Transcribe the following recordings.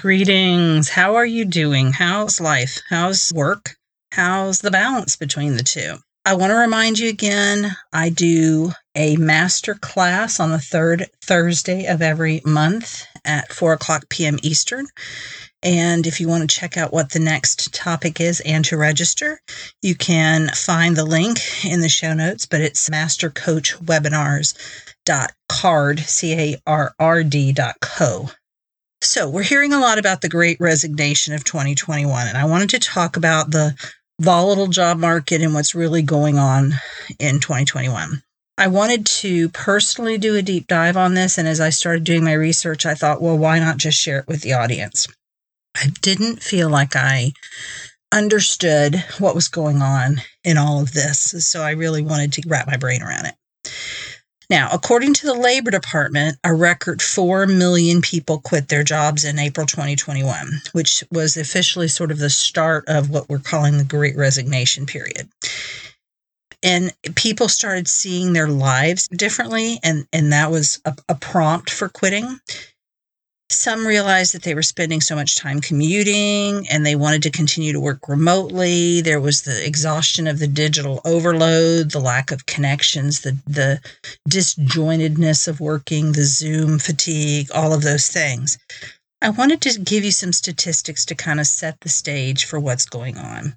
Greetings. How are you doing? How's life? How's work? How's the balance between the two? I want to remind you again I do a master class on the third Thursday of every month at 4 o'clock p.m. Eastern. And if you want to check out what the next topic is and to register, you can find the link in the show notes, but it's Master Coach Webinars dot card c-a-r-r-d dot co so we're hearing a lot about the great resignation of 2021 and i wanted to talk about the volatile job market and what's really going on in 2021 i wanted to personally do a deep dive on this and as i started doing my research i thought well why not just share it with the audience? I didn't feel like i understood what was going on in all of this so i really wanted to wrap my brain around it now, according to the Labor Department, a record 4 million people quit their jobs in April 2021, which was officially sort of the start of what we're calling the Great Resignation period. And people started seeing their lives differently, and, and that was a, a prompt for quitting. Some realized that they were spending so much time commuting and they wanted to continue to work remotely. There was the exhaustion of the digital overload, the lack of connections, the, the disjointedness of working, the Zoom fatigue, all of those things. I wanted to give you some statistics to kind of set the stage for what's going on.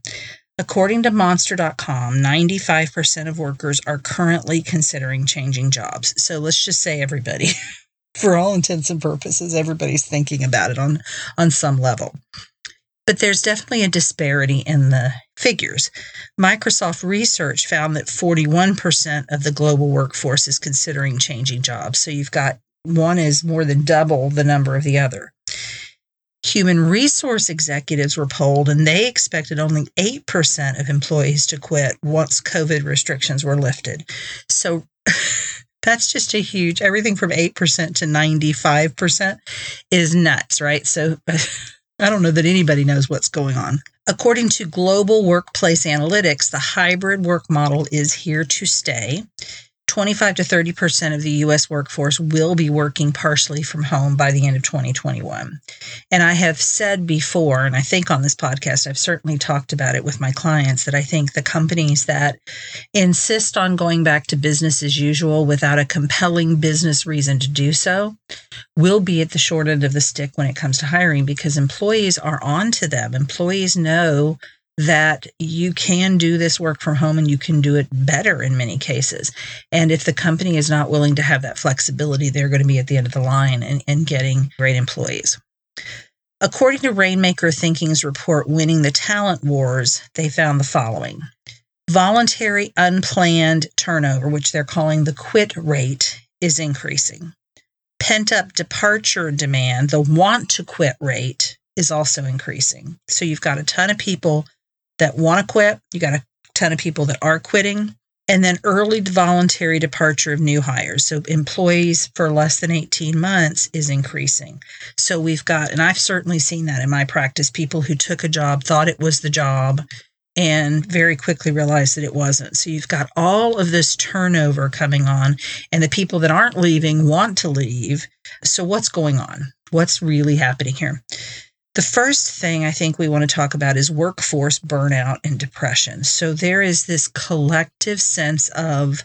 According to Monster.com, 95% of workers are currently considering changing jobs. So let's just say everybody. for all intents and purposes, everybody's thinking about it on, on some level. But there's definitely a disparity in the figures. Microsoft research found that 41% of the global workforce is considering changing jobs. So you've got one is more than double the number of the other. Human resource executives were polled, and they expected only 8% of employees to quit once COVID restrictions were lifted. So that's just a huge everything from 8% to 95% is nuts right? So i don't know that anybody knows what's going on. According to global workplace analytics the hybrid work model is here to stay 25 to 30% of the US workforce will be working partially from home by the end of 2021. And I have said before, and I think on this podcast, I've certainly talked about it with my clients, that I think the companies that insist on going back to business as usual without a compelling business reason to do so will be at the short end of the stick when it comes to hiring because employees are on to them. Employees know that you can do this work from home and you can do it better in many cases. And if the company is not willing to have that flexibility, they're going to be at the end of the line and, and getting great employees. According to Rainmaker Thinking's report, Winning the Talent Wars, they found the following voluntary unplanned turnover, which they're calling the quit rate, is increasing. Pent up departure demand, the want to quit rate, is also increasing. So you've got a ton of people that want to quit. You got a ton of people that are quitting. And then early voluntary departure of new hires. So employees for less than 18 months is increasing. So we've got, and I've certainly seen that in my practice, people who took a job, thought it was the job, and very quickly realized that it wasn't. So you've got all of this turnover coming on, and the people that aren't leaving want to leave. So what's going on? What's really happening here? The first thing I think we want to talk about is workforce burnout and depression. So there is this collective sense of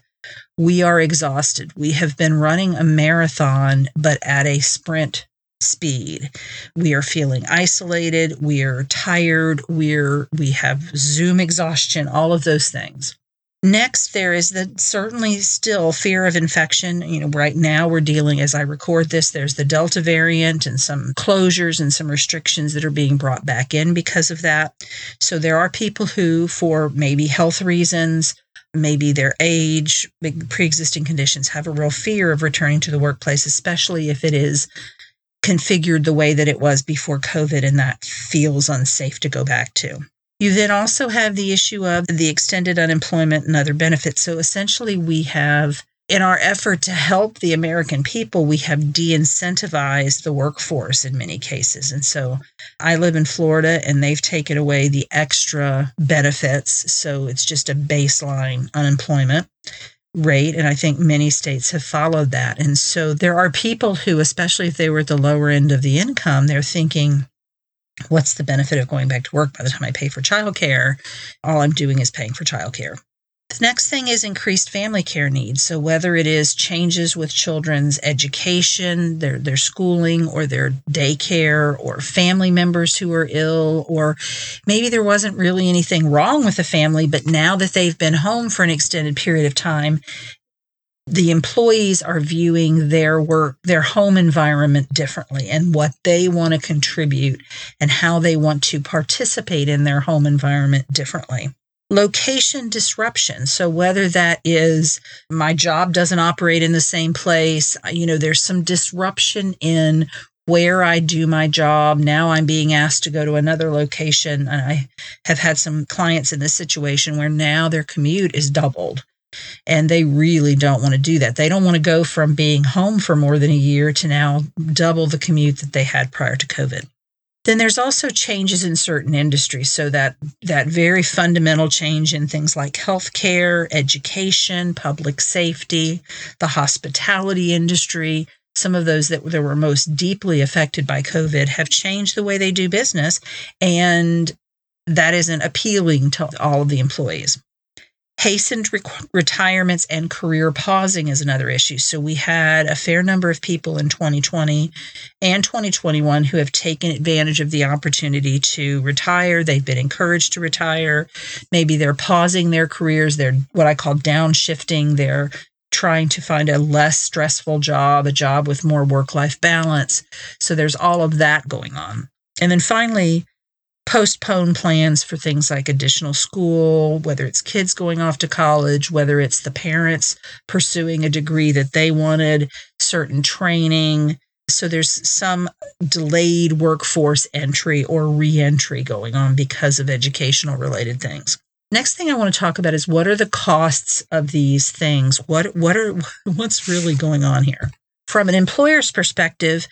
we are exhausted. We have been running a marathon, but at a sprint speed. We are feeling isolated, we are tired, we're we have Zoom exhaustion, all of those things. Next, there is the certainly still fear of infection. You know, right now we're dealing, as I record this, there's the Delta variant and some closures and some restrictions that are being brought back in because of that. So there are people who, for maybe health reasons, maybe their age, pre existing conditions, have a real fear of returning to the workplace, especially if it is configured the way that it was before COVID and that feels unsafe to go back to. You then also have the issue of the extended unemployment and other benefits. So essentially, we have, in our effort to help the American people, we have de incentivized the workforce in many cases. And so I live in Florida and they've taken away the extra benefits. So it's just a baseline unemployment rate. And I think many states have followed that. And so there are people who, especially if they were at the lower end of the income, they're thinking, what's the benefit of going back to work by the time I pay for childcare? All I'm doing is paying for childcare. The next thing is increased family care needs. So whether it is changes with children's education, their their schooling or their daycare or family members who are ill or maybe there wasn't really anything wrong with the family but now that they've been home for an extended period of time, the employees are viewing their work, their home environment differently and what they want to contribute and how they want to participate in their home environment differently. Location disruption. So, whether that is my job doesn't operate in the same place, uh, you know, there's some disruption in where I do my job. Now I'm being asked to go to another location. I have had some clients in this situation where now their commute is doubled and they really don't want to do that. They don't want to go from being home for more than a year to now double the commute that they had prior to COVID. Then there's also changes in certain industries. So that that very fundamental change in things like healthcare, education, public safety, the hospitality industry, some of those that, that were most deeply affected by COVID have changed the way they do business. And that isn't appealing to all of the employees. Hastened re- retirements and career pausing is another issue. So we had a fair number of people in 2020 and 2021 who have taken advantage of the opportunity to retire. They've been encouraged to retire. Maybe they're pausing their careers. They're what I call downshifting. They're trying to find a less stressful job, a job with more work life balance. So there's all of that going on. And then finally, postpone plans for things like additional school, whether it's kids going off to college, whether it's the parents pursuing a degree that they wanted, certain training. So there's some delayed workforce entry or reentry going on because of educational related things. Next thing I want to talk about is what are the costs of these things? What what are what's really going on here? From an employer's perspective,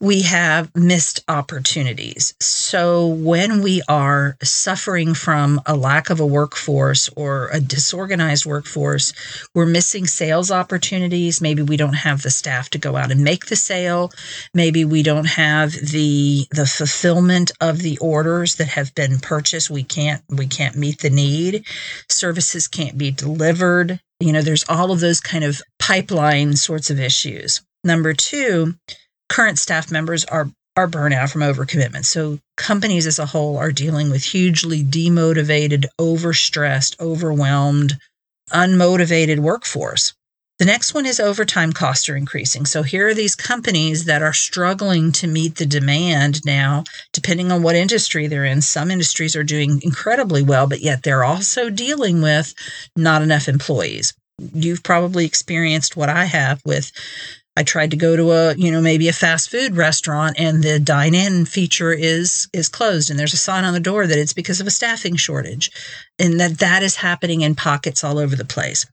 we have missed opportunities. So when we are suffering from a lack of a workforce or a disorganized workforce, we're missing sales opportunities. Maybe we don't have the staff to go out and make the sale. Maybe we don't have the the fulfillment of the orders that have been purchased. We can't we can't meet the need. Services can't be delivered. You know, there's all of those kind of pipeline sorts of issues. Number 2, current staff members are are burnout from overcommitment. So companies as a whole are dealing with hugely demotivated, overstressed, overwhelmed, unmotivated workforce. The next one is overtime costs are increasing. So here are these companies that are struggling to meet the demand now, depending on what industry they're in. Some industries are doing incredibly well, but yet they're also dealing with not enough employees. You've probably experienced what I have with I tried to go to a, you know, maybe a fast food restaurant and the dine-in feature is is closed and there's a sign on the door that it's because of a staffing shortage and that that is happening in pockets all over the place.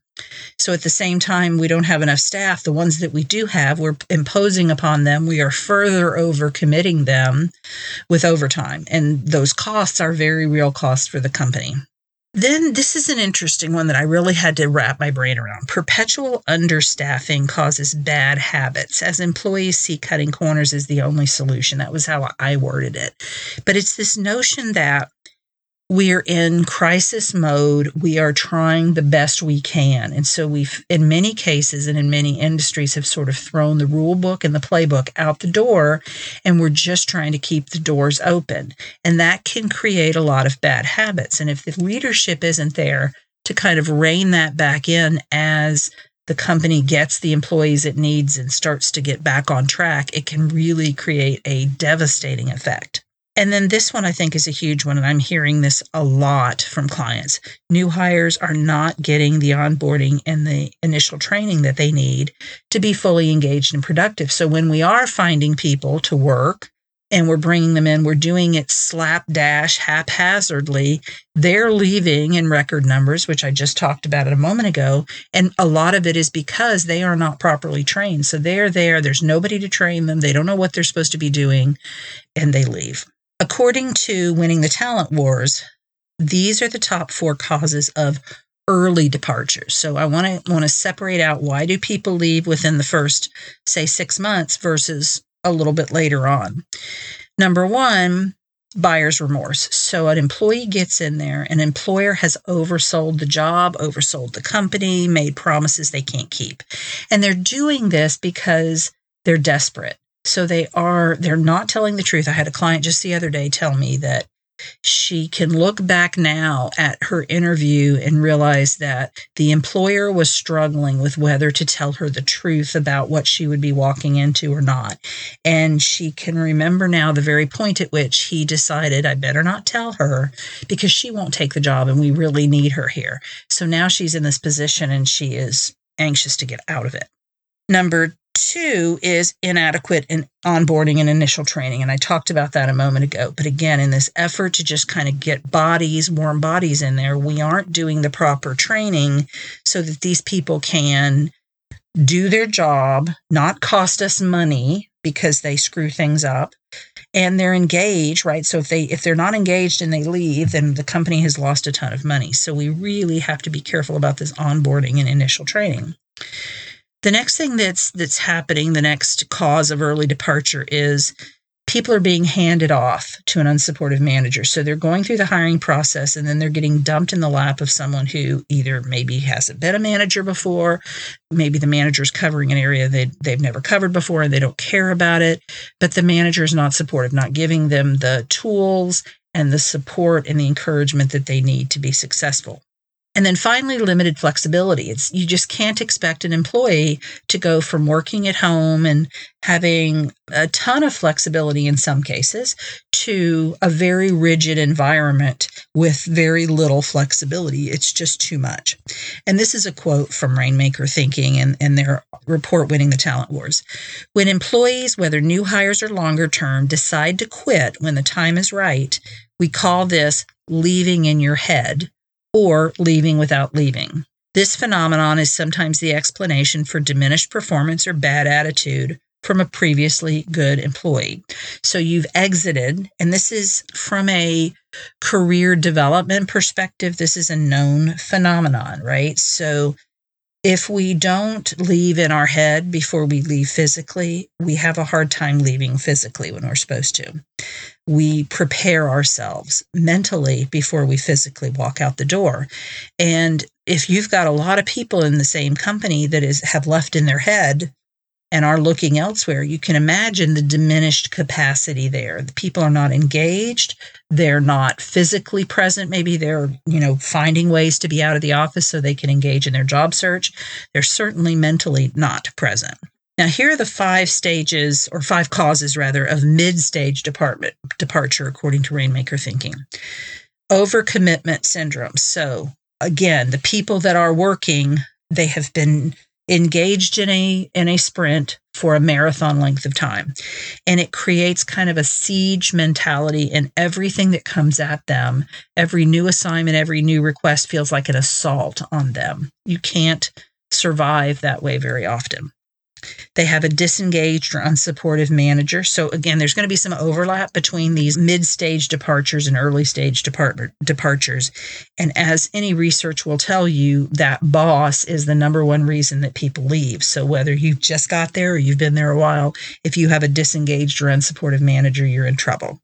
So at the same time we don't have enough staff, the ones that we do have, we're imposing upon them, we are further over committing them with overtime and those costs are very real costs for the company. Then this is an interesting one that I really had to wrap my brain around. Perpetual understaffing causes bad habits as employees see cutting corners as the only solution. That was how I worded it. But it's this notion that we're in crisis mode. We are trying the best we can. And so we've, in many cases and in many industries, have sort of thrown the rule book and the playbook out the door. And we're just trying to keep the doors open. And that can create a lot of bad habits. And if the leadership isn't there to kind of rein that back in as the company gets the employees it needs and starts to get back on track, it can really create a devastating effect. And then this one I think is a huge one, and I'm hearing this a lot from clients. New hires are not getting the onboarding and the initial training that they need to be fully engaged and productive. So when we are finding people to work, and we're bringing them in. We're doing it slapdash haphazardly. They're leaving in record numbers, which I just talked about a moment ago. And a lot of it is because they are not properly trained. So they're there, there's nobody to train them, they don't know what they're supposed to be doing, and they leave. According to Winning the Talent Wars, these are the top four causes of early departures. So I want to want to separate out why do people leave within the first say 6 months versus a little bit later on. Number one, buyer's remorse. So an employee gets in there, an employer has oversold the job, oversold the company, made promises they can't keep. And they're doing this because they're desperate. So they are they're not telling the truth. I had a client just the other day tell me that she can look back now at her interview and realize that the employer was struggling with whether to tell her the truth about what she would be walking into or not. And she can remember now the very point at which he decided, I better not tell her because she won't take the job and we really need her here. So now she's in this position and she is anxious to get out of it. Number two is inadequate in onboarding and initial training. And I talked about that a moment ago. But again, in this effort to just kind of get bodies, warm bodies in there, we aren't doing the proper training so that these people can do their job, not cost us money because they screw things up and they're engaged right so if they if they're not engaged and they leave then the company has lost a ton of money so we really have to be careful about this onboarding and initial training the next thing that's that's happening, the next cause of early departure is people are being handed off to an unsupportive manager. So they're going through the hiring process and then they're getting dumped in the lap of someone who either maybe hasn't been a manager before, maybe the manager's covering an area that they've never covered before and they don't care about it, but the manager is not supportive, not giving them the tools and the support and the encouragement that they need to be successful. And then finally, limited flexibility. It's you just can't expect an employee to go from working at home and having a ton of flexibility in some cases to a very rigid environment with very little flexibility. It's just too much. And this is a quote from Rainmaker Thinking and, and their report Winning the Talent Wars. When employees, whether new hires or longer term, decide to quit when the time is right, we call this leaving in your head or leaving without leaving. This phenomenon is sometimes the explanation for diminished performance or bad attitude from a previously good employee. So you've exited, and this is from a career development perspective, this is a known phenomenon, right? So if we don't leave in our head before we leave physically, we have a hard time leaving physically when we're supposed to we prepare ourselves mentally before we physically walk out the door. And if you've got a lot of people in the same company that is have left in their head and are looking elsewhere, you can imagine the diminished capacity there. The people are not engaged, they're not physically present. Maybe they're, you know, finding ways to be out of the office so they can engage in their job search. They're certainly mentally not present. Now, here are the five stages, or five causes rather, of mid stage department departure, according to Rainmaker Thinking. Overcommitment syndrome. So, again, the people that are working, they have been engaged in a in a sprint for a marathon length of time. And it creates kind of a siege mentality and everything that comes at them. Every new assignment every new request feels like an assault on them. You can't survive that way very often they have a disengaged or unsupportive manager. So, again, there's going to be some overlap between these mid stage departures and early stage depart- departures. And as any research will tell you, that boss is the number one reason that people leave. So, whether you've just got there or you've been there a while, if you have a disengaged or unsupportive manager, you're in trouble.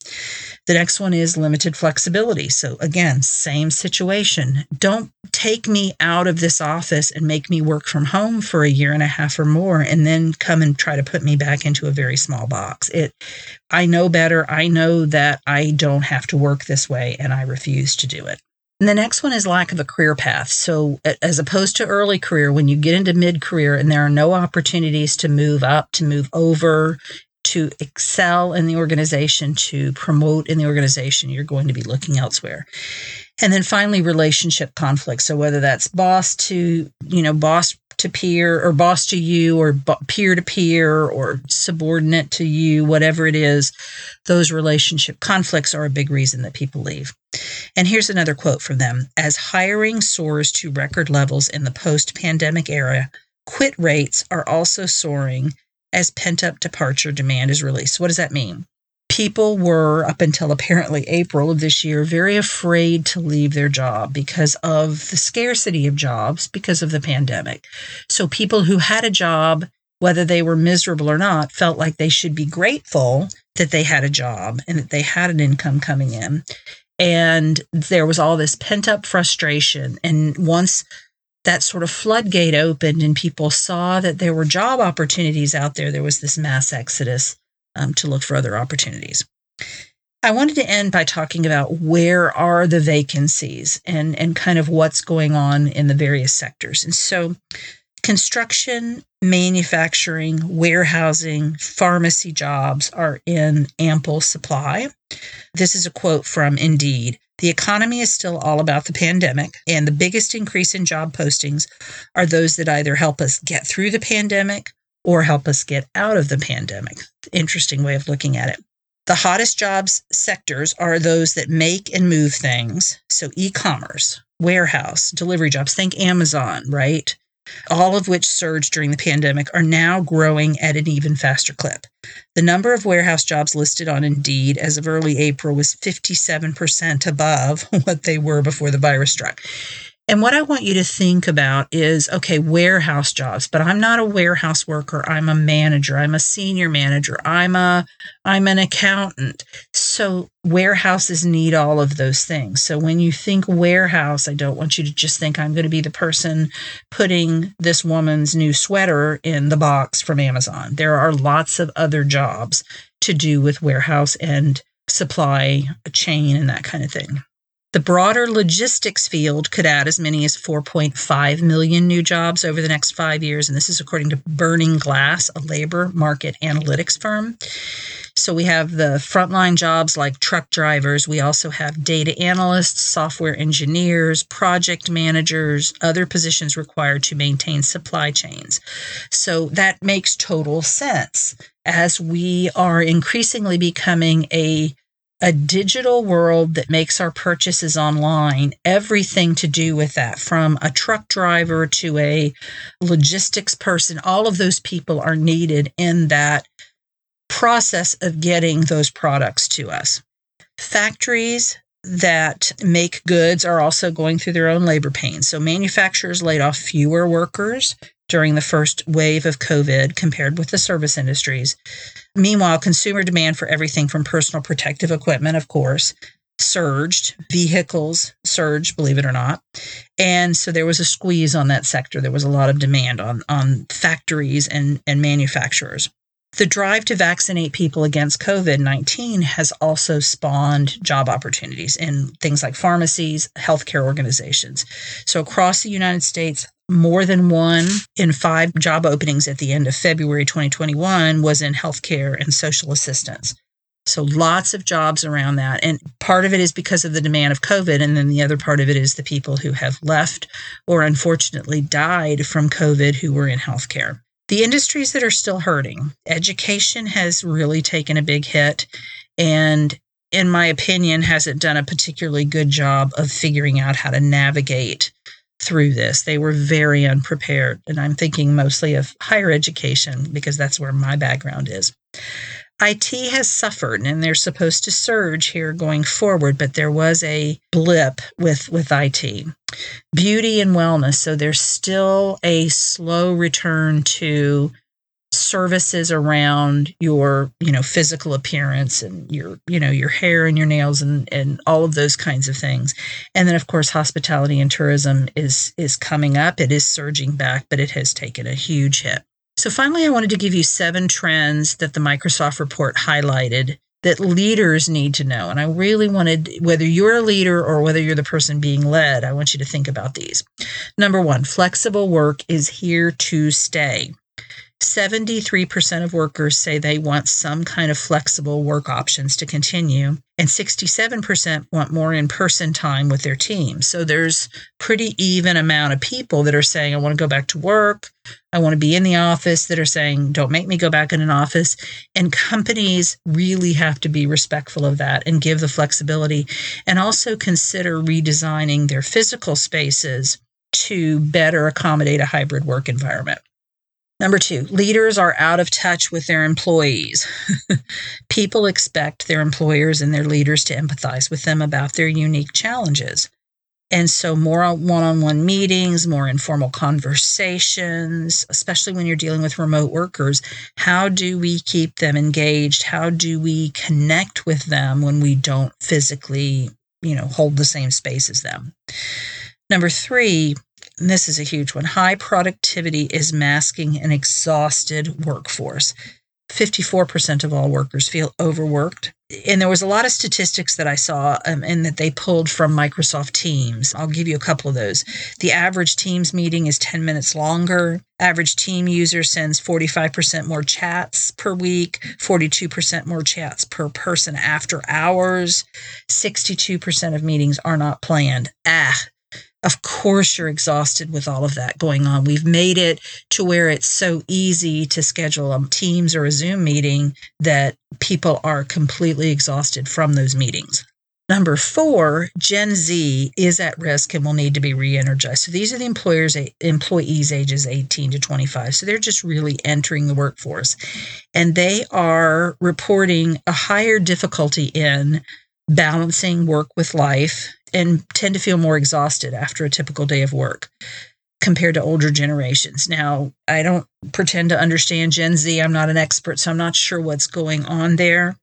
The next one is limited flexibility. So, again, same situation. Don't take me out of this office and make me work from home for a year and a half or more and then come and try to put me back into a very small box. It I know better. I know that I don't have to work this way and I refuse to do it. And the next one is lack of a career path. So, as opposed to early career, when you get into mid career and there are no opportunities to move up, to move over, to excel in the organization, to promote in the organization, you're going to be looking elsewhere. And then finally, relationship conflicts. So, whether that's boss to, you know, boss to peer or boss to you or peer to peer or subordinate to you, whatever it is, those relationship conflicts are a big reason that people leave. And here's another quote from them As hiring soars to record levels in the post pandemic era, quit rates are also soaring as pent up departure demand is released. What does that mean? people were, up until apparently April of this year, very afraid to leave their job because of the scarcity of jobs because of the pandemic. So people who had a job, whether they were miserable or not, felt like they should be grateful that they had a job and that they had an income coming in. And there was all this pent up frustration. And once that sort of floodgate opened and people saw that there were job opportunities out there, there was this mass exodus um, to look for other opportunities. I wanted to end by talking about where are the vacancies and, and kind of what's going on in the various sectors. And so, construction, manufacturing, warehousing, pharmacy jobs are in ample supply. This is a quote from Indeed. The economy is still all about the pandemic, and the biggest increase in job postings are those that either help us get through the pandemic or help us get out of the pandemic. Interesting way of looking at it. The hottest jobs sectors are those that make and move things. So, e commerce, warehouse, delivery jobs, think Amazon, right? All of which surged during the pandemic are now growing at an even faster clip. The number of warehouse jobs listed on Indeed as of early April was 57% above what they were before the virus struck. And what I want you to think about is okay, warehouse jobs, but I'm not a warehouse worker. I'm a manager. I'm a senior manager. I'm a I'm an accountant. So warehouses need all of those things. So when you think warehouse, I don't want you to just think I'm going to be the person putting this woman's new sweater in the box from Amazon. There are lots of other jobs to do with warehouse and supply chain and that kind of thing. The broader logistics field could add as many as 4.5 million new jobs over the next five years. And this is according to Burning Glass, a labor market analytics firm. So we have the frontline jobs like truck drivers. We also have data analysts, software engineers, project managers, other positions required to maintain supply chains. So that makes total sense as we are increasingly becoming a a digital world that makes our purchases online, everything to do with that, from a truck driver to a logistics person, all of those people are needed in that process of getting those products to us. Factories that make goods are also going through their own labor pains. So manufacturers laid off fewer workers during the first wave of COVID compared with the service industries. Meanwhile, consumer demand for everything from personal protective equipment, of course, surged. Vehicles surged, believe it or not. And so there was a squeeze on that sector. There was a lot of demand on, on factories and, and manufacturers. The drive to vaccinate people against COVID 19 has also spawned job opportunities in things like pharmacies, healthcare organizations. So, across the United States, more than one in five job openings at the end of February 2021 was in healthcare and social assistance. So lots of jobs around that. And part of it is because of the demand of COVID. And then the other part of it is the people who have left or unfortunately died from COVID who were in healthcare. The industries that are still hurting, education has really taken a big hit. And in my opinion, hasn't done a particularly good job of figuring out how to navigate through this. They were very unprepared. And I'm thinking mostly of higher education because that's where my background is. IT has suffered and they're supposed to surge here going forward, but there was a blip with, with IT. Beauty and wellness. So there's still a slow return to services around your you know physical appearance and your you know your hair and your nails and and all of those kinds of things and then of course hospitality and tourism is is coming up it is surging back but it has taken a huge hit so finally i wanted to give you seven trends that the microsoft report highlighted that leaders need to know. And I really wanted, whether you're a leader or whether you're the person being led, I want you to think about these. Number one, flexible work is here to stay. 73% of workers say they want some kind of flexible work options to continue, and 67% want more in person time with their team. So there's pretty even amount of people that are saying, I want to go back to work. I want to be in the office that are saying, don't make me go back in an office. And companies really have to be respectful of that and give the flexibility and also consider redesigning their physical spaces to better accommodate a hybrid work environment. Number two, leaders are out of touch with their employees. People expect their employers and their leaders to empathize with them about their unique challenges. And so, more one on one meetings, more informal conversations, especially when you're dealing with remote workers. How do we keep them engaged? How do we connect with them when we don't physically, you know, hold the same space as them? Number three, and this is a huge one high productivity is masking an exhausted workforce. 54% of all workers feel overworked. And there was a lot of statistics that I saw um, and that they pulled from Microsoft Teams. I'll give you a couple of those. The average Teams meeting is 10 minutes longer. Average team user sends 45% more chats per week, 42% more chats per person after hours. 62% of meetings are not planned. Ah, of course you're exhausted with all of that going on. We've made it to where it's so easy to schedule a Teams or a Zoom meeting that people are completely exhausted from those meetings. Number four, Gen Z is at risk and will need to be re-energized. So these are the employers employees ages 18 to 25. So they're just really entering the workforce. And they are reporting a higher difficulty in balancing work with life and tend to feel more exhausted after a typical day of work compared to older generations. Now, I don't pretend to understand Gen Z. I'm not an expert, so I'm not sure what's going on there,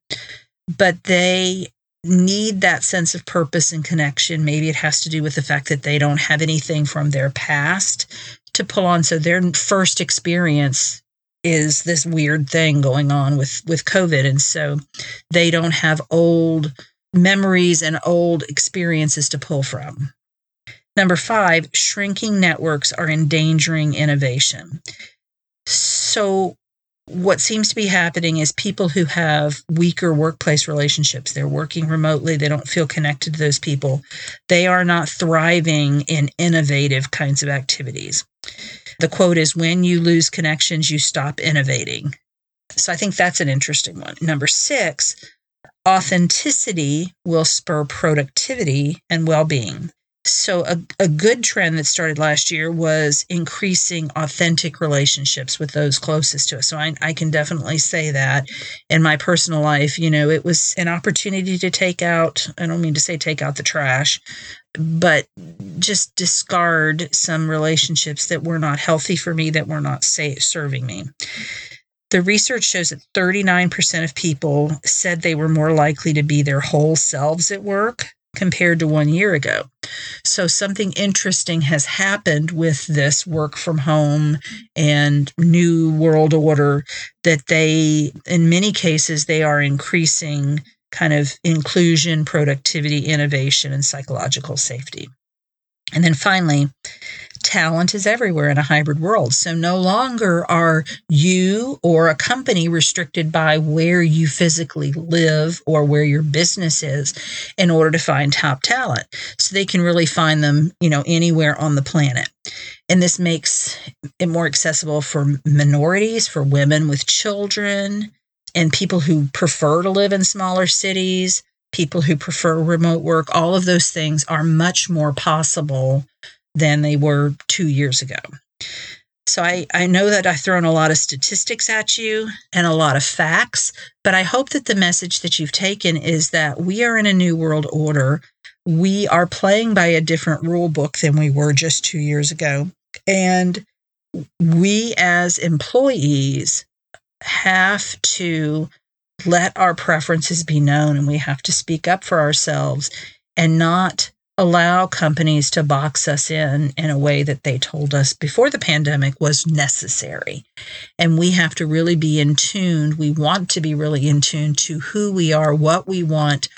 but they need that sense of purpose and connection. Maybe it has to do with the fact that they don't have anything from their past to pull on. So their first experience is this weird thing going on with with COVID and so they don't have old memories and old experiences to pull from. Number five, shrinking networks are endangering innovation. So, what seems to be happening is people who have weaker workplace relationships, they're working remotely, they don't feel connected to those people, they are not thriving in innovative kinds of activities. The quote is when you lose connections, you stop innovating. So I think that's an interesting one. Number six, authenticity will spur productivity and well being. So, a, a good trend that started last year was increasing authentic relationships with those closest to us. So, I, I can definitely say that in my personal life, you know, it was an opportunity to take out, I don't mean to say take out the trash, but just discard some relationships that were not healthy for me, that were not say, serving me. The research shows that 39% of people said they were more likely to be their whole selves at work compared to one year ago. So, something interesting has happened with this work from home and new world order that they, in many cases, they are increasing kind of inclusion, productivity, innovation, and psychological safety. And then finally, talent is everywhere in a hybrid world. So no longer are you or a company restricted by where you physically live or where your business is in order to find top talent. So they can really find them, you know, anywhere on the planet. And this makes it more accessible for minorities, for women with children, and people who prefer to live in smaller cities, people who prefer remote work. All of those things are much more possible than they were two years ago. So I, I know that I've thrown a lot of statistics at you and a lot of facts, but I hope that the message that you've taken is that we are in a new world order. We are playing by a different rule book than we were just two years ago. And we as employees have to let our preferences be known and we have to speak up for ourselves and not allow companies to box us in in a way that they told us before the pandemic was necessary. And we have to really be in tune. We want to be really in tune to who we are, what we want,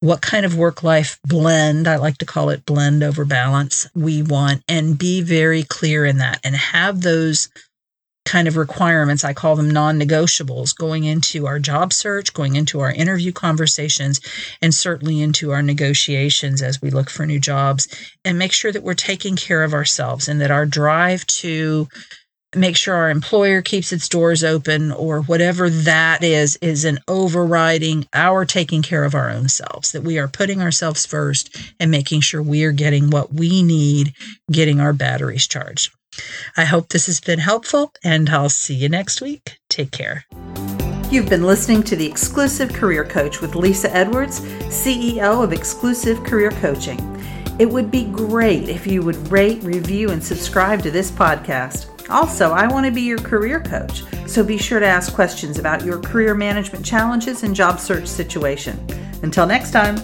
what kind of work life blend, I like to call it blend over balance, we want, and be very clear in that and have those kind of requirements. I call them non negotiables going into our job search, going into our interview conversations, and certainly into our negotiations as we look for new jobs and make sure that we're taking care of ourselves and that our drive to make sure our employer keeps its doors open or whatever that is is an overriding our taking care of our own selves that we are putting ourselves first and making sure we are getting what we need getting our batteries charged I hope this has been helpful, and I'll see you next week. Take care. You've been listening to the Exclusive Career Coach with Lisa Edwards, CEO of Exclusive Career Coaching. It would be great if you would rate, review, and subscribe to this podcast. Also, I want to be your career coach, so be sure to ask questions about your career management challenges and job search situation. Until next time.